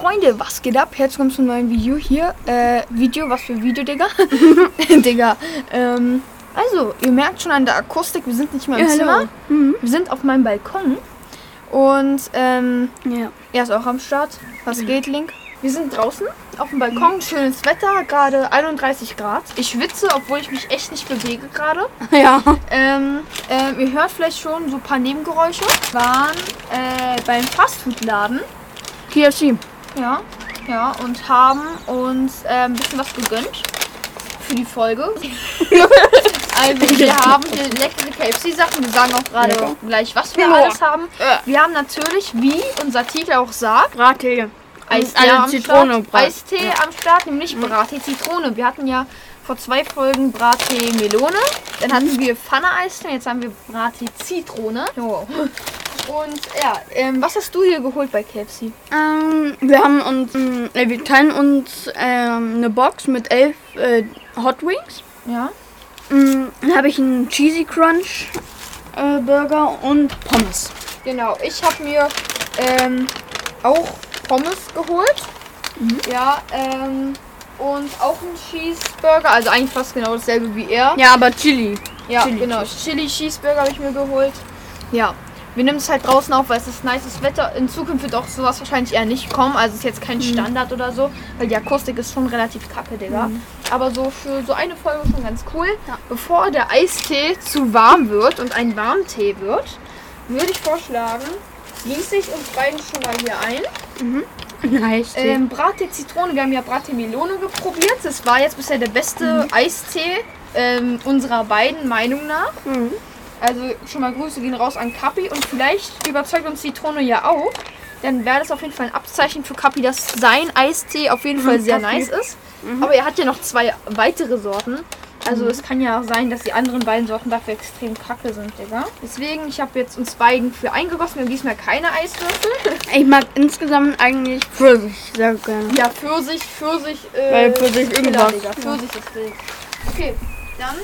Freunde, was geht ab? Herzlich willkommen zum neuen Video hier. Äh, Video, was für Video, Digga? Digga. Ähm, also, ihr merkt schon an der Akustik, wir sind nicht mehr im Ja, Zimmer. Mhm. Wir sind auf meinem Balkon. Und, ähm, Ja. er ist auch am Start. Was geht, Link? Wir sind draußen auf dem Balkon, schönes Wetter, gerade 31 Grad. Ich schwitze, obwohl ich mich echt nicht bewege gerade. Ja. Ähm, ähm, ihr hört vielleicht schon so ein paar Nebengeräusche. Wir waren äh, beim Fastfood-Laden. KFC. Ja, ja, und haben uns äh, ein bisschen was gegönnt für die Folge. also wir haben hier leckere KFC-Sachen. Wir sagen auch gerade Lecker. gleich, was wir Ja. alles haben. Ja. Wir haben natürlich, wie unser Titel auch sagt, Brattee. Eistee am Zitrone Start. Eistee am Start, nämlich Brattee Zitrone. Wir hatten ja vor zwei Folgen Brattee Melone. Dann hatten wir Pfanne Eistee, jetzt haben wir Brattee Zitrone. Jo. Und ja, ähm, was hast du hier geholt bei KFC? Ähm, wir haben uns, ähm, äh, wir teilen uns ähm, eine Box mit elf äh, Hot Wings. Ja. Ähm, dann habe ich einen Cheesy Crunch äh, Burger und Pommes. Genau, ich habe mir ähm, auch Pommes geholt. Ja, ähm, und auch einen Cheeseburger, also eigentlich fast genau dasselbe wie er. Ja, aber Chili. Ja, Chili genau. Chili Cheeseburger habe ich mir geholt. Ja. Wir nehmen es halt draußen auf, weil es ist nices Wetter. In Zukunft wird auch sowas wahrscheinlich eher nicht kommen. Also ist jetzt kein Standard oder so, weil die Akustik ist schon relativ kacke, Digga. Aber so für so eine Folge schon ganz cool. Ja. Bevor der Eistee zu warm wird und ein Warmtee wird, würde ich vorschlagen, gieße ich uns beiden schon mal hier ein. Nice. Ähm, Brattee Zitrone, wir haben ja Brattee Melone geprobiert. Das war jetzt bisher der beste Eistee ähm, unserer beiden Meinung nach. Mhm. Also schon mal Grüße gehen raus an Kapi und vielleicht überzeugt uns Zitrone ja auch. Dann wäre das auf jeden Fall ein Abzeichen für Kapi, dass sein Eistee auf jeden Fall sehr Kapi. nice ist. Aber er hat ja noch zwei weitere Sorten. Also es kann ja sein, dass die anderen beiden Sorten dafür extrem kacke sind, Digga. Deswegen, ich habe jetzt uns beiden für eingegossen. Wir haben diesmal keine Eiswürfel. Ich mag insgesamt eigentlich Pfirsich sehr gerne. Ja, Pfirsich, Pfirsich, äh, Weil Pfirsich Killer, irgendwas. Digga. Pfirsich ist wild. Okay, dann,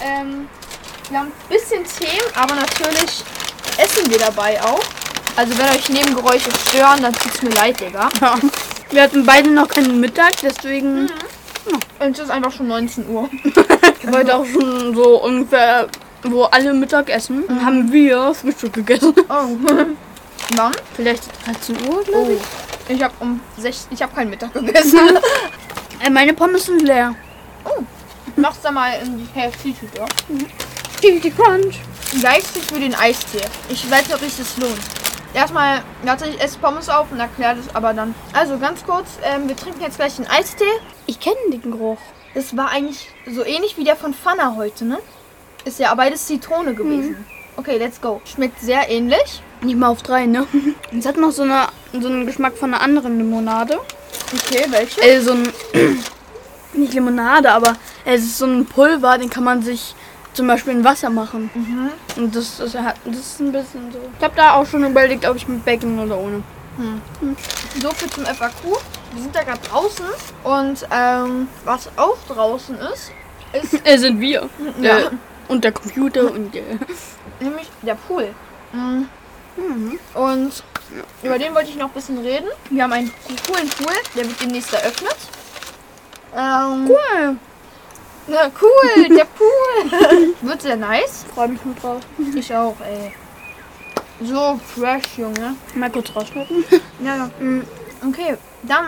ähm, wir haben ein bisschen Themen, aber natürlich essen wir dabei auch. Also wenn euch Nebengeräusche stören, dann tut's mir leid, Digga. Ja. Wir hatten beide noch keinen Mittag, deswegen Und es ist einfach schon 19 Uhr. heute auch schon so ungefähr, wo alle Mittag essen, dann haben wir Frühstück gegessen. Oh. Wann? Vielleicht 13 Uhr, glaube Oh. ich. Ich habe um 6, ich habe keinen Mittag gegessen. Äh, meine Pommes sind leer. Mach's da mal in die KFC-Tüte. Cheesy Crunch. Leistung für den Eistee. Ich weiß nicht, ob sich das lohnt. Erstmal, warte, ich esse Pommes auf und erkläre das aber dann. Also ganz kurz, ähm, wir trinken jetzt gleich den Eistee. Ich kenne den Geruch. Das war eigentlich so ähnlich wie der von Fana heute, ne? Ist ja beides Zitrone gewesen. Okay, let's go. Schmeckt sehr ähnlich. Nicht mal auf drei, ne? Es hat noch so, eine, so einen Geschmack von einer anderen Limonade. Okay, welche? Äh, so ein. nicht Limonade, aber es ist so ein Pulver, den kann man sich zum Beispiel in Wasser machen. Und das, das, hat, das ist ein bisschen so. Ich habe da auch schon überlegt, ob ich mit Bacon oder ohne. So viel zum FAQ. Wir sind da gerade draußen und ähm, was auch draußen ist, ist Äh, sind wir. Ja. Äh, und der Computer und äh, nämlich der Pool. Mhm. Und über den wollte ich noch ein bisschen reden. Wir haben einen coolen Pool, der wird demnächst eröffnet. Ähm, cool. Ja, cool, der Pool. Wird sehr nice. Freue mich mit drauf. Ich auch, ey. So fresh, Junge. Mal kurz rausschneiden. Ja, ja. Mm, Okay, dann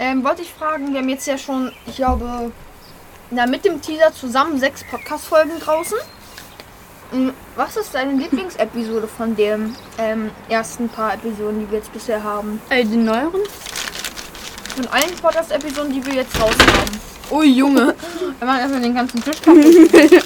ähm, wollte ich fragen, wir haben jetzt ja schon, ich glaube, na, mit dem Teaser zusammen sechs Podcast-Folgen draußen. Mm, Was ist deine Lieblingsepisode von den ähm, ersten paar Episoden, die wir jetzt bisher haben? Äh, die neueren? Von allen Podcast-Episoden, die wir jetzt draußen haben. Ui, Junge. Wir machen erstmal den ganzen Tisch.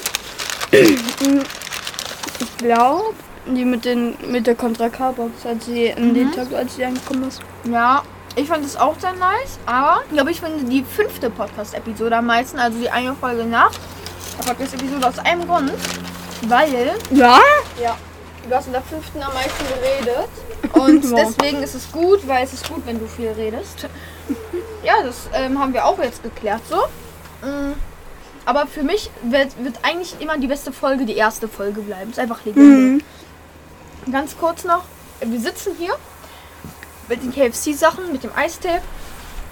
Ich glaube, die mit den mit der Contra K-Box, als sie in den Tag, als sie angekommen ist. Ja, ich fand es auch sehr nice, aber ich glaube, ich finde die fünfte Podcast-Episode am meisten, also die eine Folge nach der Podcast-Episode aus einem Grund, weil Ja? ja, du hast in der fünften am meisten geredet und deswegen ist es gut, weil es ist gut, wenn du viel redest. Ja, das ähm, haben wir auch jetzt geklärt so. Mm, Aber für mich wird, wird eigentlich immer die beste Folge die erste Folge bleiben. Ist einfach legendär. Mhm. Ganz kurz noch, wir sitzen hier mit den KFC-Sachen, mit dem Eistape.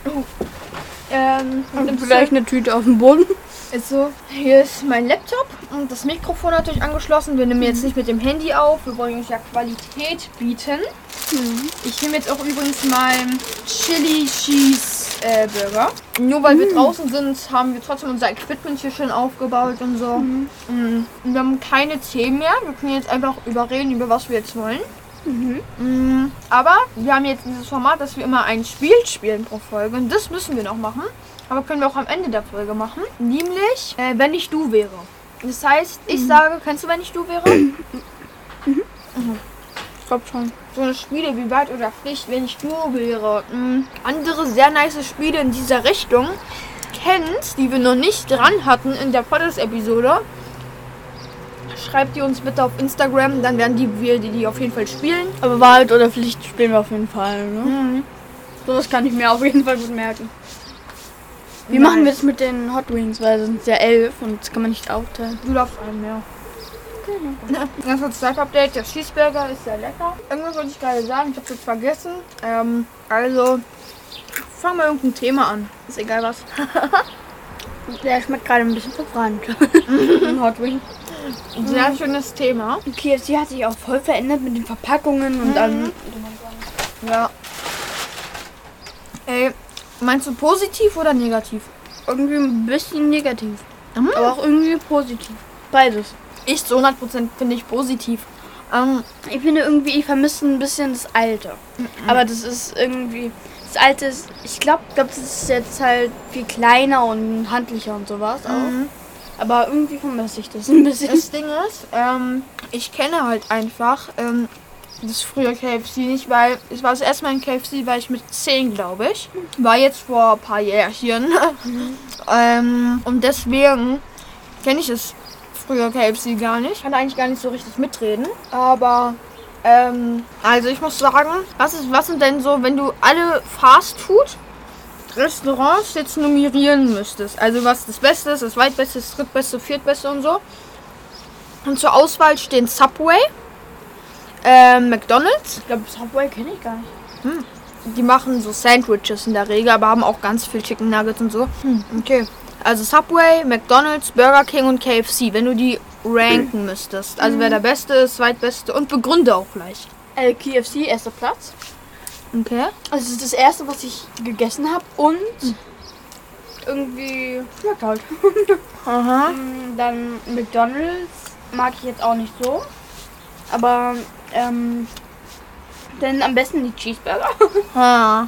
Oh. Ähm, Und vielleicht eine Tüte auf dem Boden. ist so, hier ist mein Laptop und das Mikrofon natürlich angeschlossen. Wir nehmen jetzt nicht mit dem Handy auf. Wir wollen euch ja Qualität bieten. Ich nehme jetzt auch übrigens meinen Chili Cheese äh, Burger. Nur weil wir draußen sind, haben wir trotzdem unser Equipment hier schön aufgebaut und so. Mm. Und Wir haben keine Themen mehr. Wir können jetzt einfach überreden, über was wir jetzt wollen. Mm, Aber wir haben jetzt dieses Format, dass wir immer ein Spiel spielen pro Folge. Und das müssen wir noch machen. Aber können wir auch am Ende der Folge machen. Nämlich, äh, wenn ich du wäre. Das heißt, ich sage, kennst du, wenn ich du wäre? Ich glaube schon. so eine Spiele wie Weit oder Pflicht, wenn ich du wäre. Mm, andere sehr nice Spiele in dieser Richtung kennt, die wir noch nicht dran hatten in der Podcast-Episode. Schreibt die uns bitte auf Instagram, dann werden die, wir die, die auf jeden Fall spielen. Aber Wahrheit oder Pflicht spielen wir auf jeden Fall. Ne? Mhm. So, das kann ich mir auf jeden Fall gut merken. Wie Nice. machen wir das mit den Hot Wings? Weil es sind ja elf und das kann man nicht aufteilen. Du darfst einen mehr. Das ist das Update. Der Cheeseburger ist sehr lecker. Irgendwas wollte ich gerade sagen, ich habe es vergessen. Ähm, also, fangen wir irgendein Thema an. Ist egal was. Der schmeckt gerade ein bisschen verbrannt. Ein Hot Wing. Sehr schönes Thema. KFC hat sich auch voll verändert mit den Verpackungen und dann. Ja. Ey, meinst du positiv oder negativ? Irgendwie ein bisschen negativ. Mhm. Aber auch irgendwie positiv. Beides. Ich zu 100% finde ich positiv. Ähm, Ich finde irgendwie, ich vermisse ein bisschen das Alte. Aber das ist irgendwie. Das Alte ist. Ich glaube, glaub, das ist jetzt halt viel kleiner und handlicher und sowas auch. mhm. Aber irgendwie vermisse ich das ein bisschen. das Ding ist, ähm, ich kenne halt einfach ähm, das frühe KFC nicht, weil es war das erste Mal in KFC, war ich mit 10, glaube ich. War jetzt vor ein paar Jährchen. ähm, und deswegen kenne ich das frühe KFC gar nicht. Kann eigentlich gar nicht so richtig mitreden. Aber ähm, also ich muss sagen, was, ist, was sind denn so, wenn du alle Fast Food Restaurants jetzt nummerieren müsstest. Also was das Beste ist, das Zweitbeste, das Drittbeste, Viertbeste und so. Und zur Auswahl stehen Subway, ähm, McDonald's. Ich glaube, Subway kenne ich gar nicht. Die machen so Sandwiches in der Regel, aber haben auch ganz viel Chicken Nuggets und so. Okay. Also Subway, McDonald's, Burger King und KFC, wenn du die ranken müsstest. Also wer der Beste ist, Zweitbeste und begründe auch gleich. Äh, KFC, erster Platz. Okay. Also es ist das erste, was ich gegessen habe und irgendwie schmeckt halt. Aha. Mm, Dann McDonald's mag ich jetzt auch nicht so. Aber ähm, dann am besten die Cheeseburger. Aber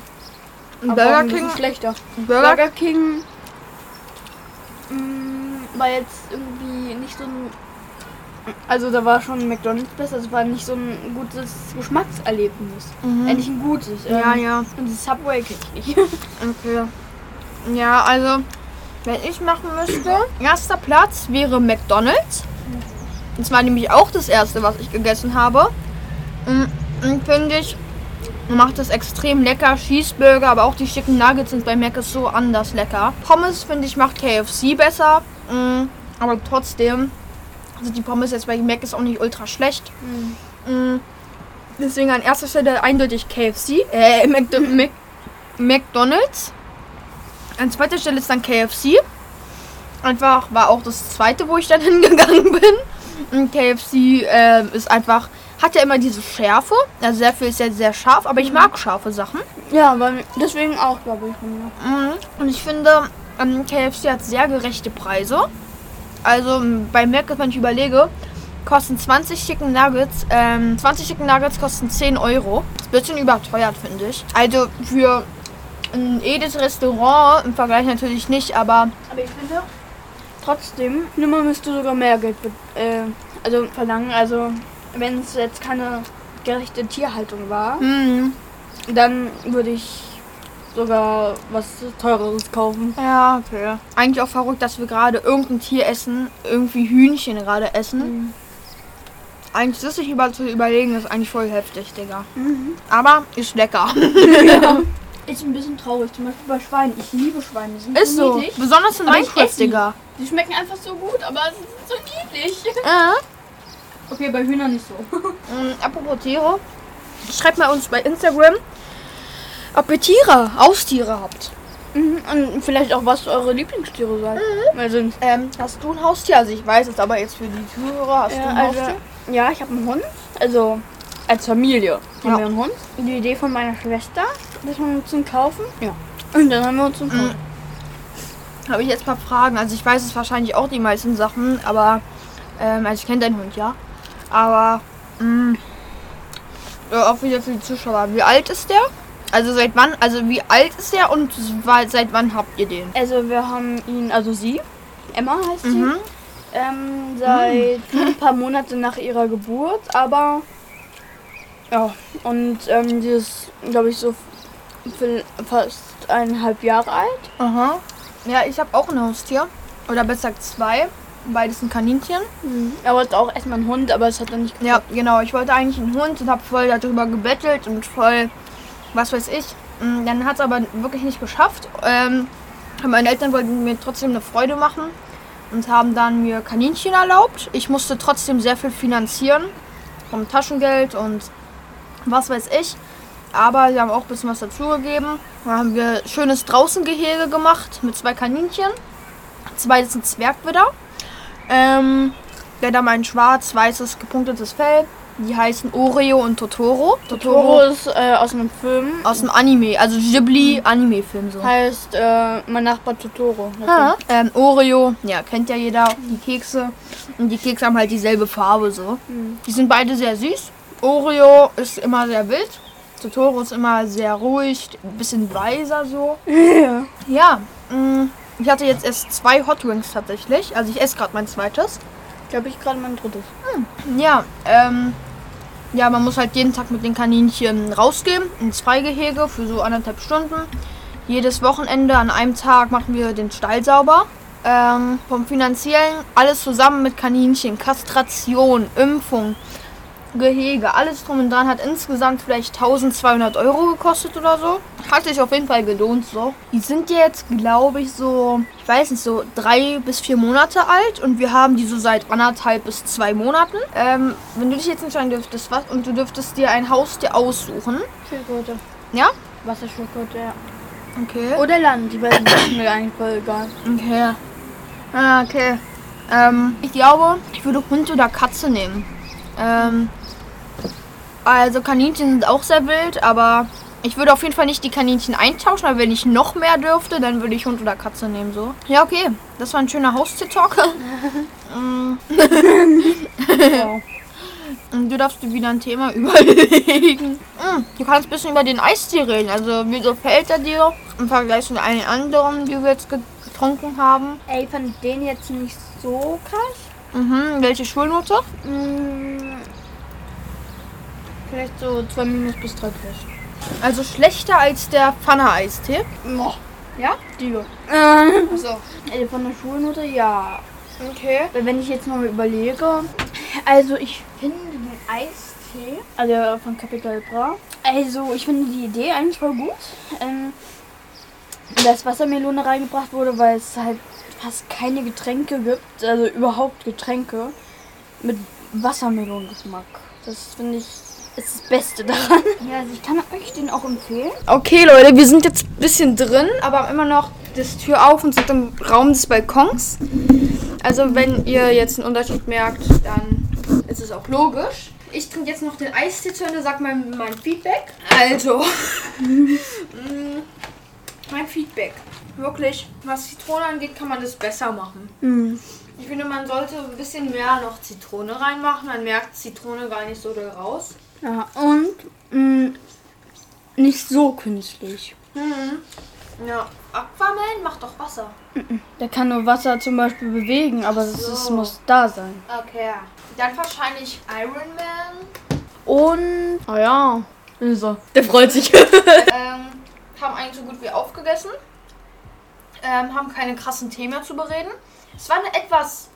Burger King. schlechter. Burger, Burger King war jetzt irgendwie nicht so ein. Also da war schon McDonald's besser, es war nicht so ein gutes Geschmackserlebnis. Mhm. Nicht ein gutes. Ja, ähm, ja. Und das Subway kenne ich nicht. Okay. Ja, also, wenn ich machen müsste, erster Platz wäre McDonald's. Das war nämlich auch das erste, was ich gegessen habe. Mm, Und finde ich, macht es extrem lecker. Cheeseburger, aber auch die Chicken Nuggets sind bei Mac ist so anders lecker. Pommes, finde ich, macht KFC besser. Mm, Aber trotzdem, also die Pommes jetzt bei Mac ist auch nicht ultra schlecht. Mm, Deswegen an erster Stelle eindeutig KFC, äh, McDo Mac McDonald's. An zweiter Stelle ist dann KFC. Einfach war auch das zweite, wo ich dann hingegangen bin. Und KFC äh, ist einfach, hat ja immer diese Schärfe. Also sehr viel ist ja sehr scharf, aber ich mag scharfe Sachen. Ja, aber deswegen auch, glaube ich. ja. Mhm. Und ich finde, ähm, KFC hat sehr gerechte Preise. Also bei Mac, wenn ich überlege, kosten 20 Chicken Nuggets, ähm, 20 Chicken Nuggets kosten 10 Euro. Ist bisschen überteuert, finde ich. Also für ein jedes Restaurant im Vergleich natürlich nicht, aber Aber ich finde, trotzdem, nimmer müsste sogar mehr Geld äh, also verlangen. Also, wenn es jetzt keine gerechte Tierhaltung war, mh, dann würde ich sogar was teureres kaufen. ja, okay. Eigentlich auch verrückt, dass wir gerade irgendein Tier essen, irgendwie Hühnchen gerade essen. Eigentlich das sich über zu überlegen, ist eigentlich voll heftig, Digga. Aber ist lecker. Ist ein bisschen traurig, zum Beispiel bei Schweinen. Ich liebe Schweine, die sind Ist so. niedlich. Besonders in Minecraft. Digga. Die schmecken einfach so gut, aber sie sind so niedlich. Ja. Okay, bei Hühnern nicht so. Ähm, apropos Tiere, schreibt mal uns bei Instagram, ob ihr Tiere, Haustiere habt. Mhm. Und vielleicht auch, was eure Lieblingstiere seid. Weil sind. Ähm, hast du ein Haustier? Also ich weiß es, aber jetzt für die Zuhörer, hast du Ja, ein also, Haustier? ja, ich habe einen Hund. Also als Familie Ja. haben wir einen Hund. Die Idee von meiner Schwester, dass wir uns einen kaufen. Ja. Und dann haben wir uns einen Mhm. Habe ich jetzt ein paar Fragen. Also ich weiß es wahrscheinlich auch die meisten Sachen, aber ähm, also ich kenne deinen Hund, ja. Aber mh, ja, auch wieder für die Zuschauer. Wie alt ist der? Also seit wann? Also wie alt ist der und seit wann habt ihr den? Also wir haben ihn, also sie, Emma heißt sie, Mhm. ähm, seit ein paar Monaten nach ihrer Geburt, aber ja, und ähm, die ist, glaube ich, so fast eineinhalb Jahre alt. Aha. Ja, ich habe auch ein Haustier. Oder besser gesagt zwei. Beides ein Kaninchen. Er wollte auch erstmal einen Hund, aber es hat dann nicht Ja, genau. Ich wollte eigentlich einen Hund und habe voll darüber gebettelt und voll, was weiß ich. Mm, Dann hat es aber wirklich nicht geschafft. Ähm, meine Eltern wollten mir trotzdem eine Freude machen und haben dann mir Kaninchen erlaubt. Ich musste trotzdem sehr viel finanzieren vom Taschengeld und was weiß ich. Aber sie haben auch ein bisschen was dazugegeben. Dann haben wir schönes Draußengehege gemacht mit zwei Kaninchen. Zwei sind Zwergwidder. Ähm, der da mein schwarz-weißes gepunktetes Fell. Die heißen Oreo und Totoro. Totoro ist äh, aus einem Film. aus dem Anime, also Ghibli Anime-Film so. Heißt äh, mein Nachbar Totoro. Ja. Ähm, Oreo, ja, kennt ja jeder, die Kekse. Und die Kekse haben halt dieselbe Farbe so. Mhm. Die sind beide sehr süß. Oreo ist immer sehr wild. Totoro ist immer sehr ruhig, ein bisschen weiser so. Ja. Ja, mh, ich hatte jetzt erst zwei Hot Wings tatsächlich. Also ich esse gerade mein zweites. Glaube ich gerade mein drittes. Ja, ähm, ja, man muss halt jeden Tag mit den Kaninchen rausgehen ins Freigehege für so anderthalb Stunden. Jedes Wochenende an einem Tag machen wir den Stall sauber. Ähm, vom finanziellen alles zusammen mit Kaninchen, Kastration, Impfung, Gehege, alles drum und dran hat insgesamt vielleicht 1200 Euro gekostet oder so. Hat sich auf jeden Fall gelohnt so. Die sind jetzt, glaube ich, so, ich weiß nicht, so drei bis vier Monate alt und wir haben die so seit anderthalb bis zwei Monaten. Ähm, wenn du dich jetzt entscheiden dürftest, was und du dürftest dir ein Haustier aussuchen. Schildkröte. Ja? Wasserschildkröte, ja. Okay. Oder Land, die nicht, ist mir eigentlich voll egal. Okay. Ah, okay. Ähm, ich glaube, ich würde Hund oder Katze nehmen. Ähm, also Kaninchen sind auch sehr wild, aber ich würde auf jeden Fall nicht die Kaninchen eintauschen, aber wenn ich noch mehr dürfte, dann würde ich Hund oder Katze nehmen so. Ja, okay. Das war ein schöner Haustier-Talk. Mm, Wow. und du darfst dir wieder ein Thema überlegen. Mm, Du kannst ein bisschen über den Eistee reden. Also, wie gefällt er dir im Vergleich zu allen anderen, die wir jetzt getrunken haben? Ey, ich fand den jetzt nicht so krass. Mhm, welche Schulnote? Mm, vielleicht so 2 minus bis 3 plus. Also schlechter als der Pfanne-Eistee. Ja? Die. Äh, Achso. also von der Schulnote, ja. Okay. Wenn ich jetzt mal überlege, also ich finde den Eistee, also von Capital Bra, also ich finde die Idee eigentlich voll gut, ähm, dass Wassermelone reingebracht wurde, weil es halt fast keine Getränke gibt, also überhaupt Getränke mit Wassermelonengeschmack. Das finde ich ist das Beste daran. Ja, also ich kann euch den auch empfehlen. Okay, Leute, wir sind jetzt ein bisschen drin, aber haben immer noch das Tür auf und sind im Raum des Balkons. Also wenn ihr jetzt einen Unterschied merkt, dann ist es auch logisch. Ich trinke jetzt noch den Eistee zu Ende, sag mal mein Feedback. Also, mein Feedback. Wirklich, was Zitrone angeht, kann man das besser machen. Mhm. Ich finde, man sollte ein bisschen mehr noch Zitrone reinmachen. Man merkt Zitrone gar nicht so doll raus. Ja, und mh, nicht so künstlich. Mhm. Ja, Aquaman macht doch Wasser. Der kann nur Wasser zum Beispiel bewegen, aber das So. muss da sein. Okay. Dann wahrscheinlich Iron Man. Und. Ah ja. Ist er. Der freut sich. ähm, haben eigentlich so gut wie aufgegessen. Ähm, haben keine krassen Themen mehr zu bereden. Es war eine etwas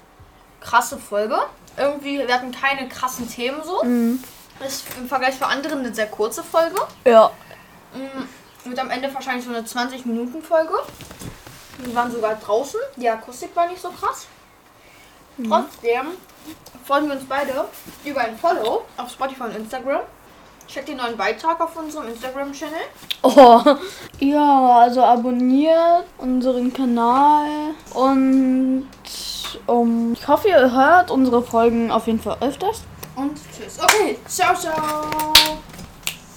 krasse Folge. Irgendwie, wir hatten keine krassen Themen so. mhm. Ist im Vergleich zu anderen eine sehr kurze Folge. Ja. Mm, Wird am Ende wahrscheinlich so eine 20-Minuten-Folge. Wir waren sogar draußen. Die Akustik war nicht so krass. Trotzdem freuen wir uns beide über ein Follow auf Spotify und Instagram. Check den neuen Beitrag auf unserem Instagram-Channel. Oh. Ja, also abonniert unseren Kanal und um, ich hoffe, ihr hört unsere Folgen auf jeden Fall öfters. Und tschüss. Okay, ciao, ciao.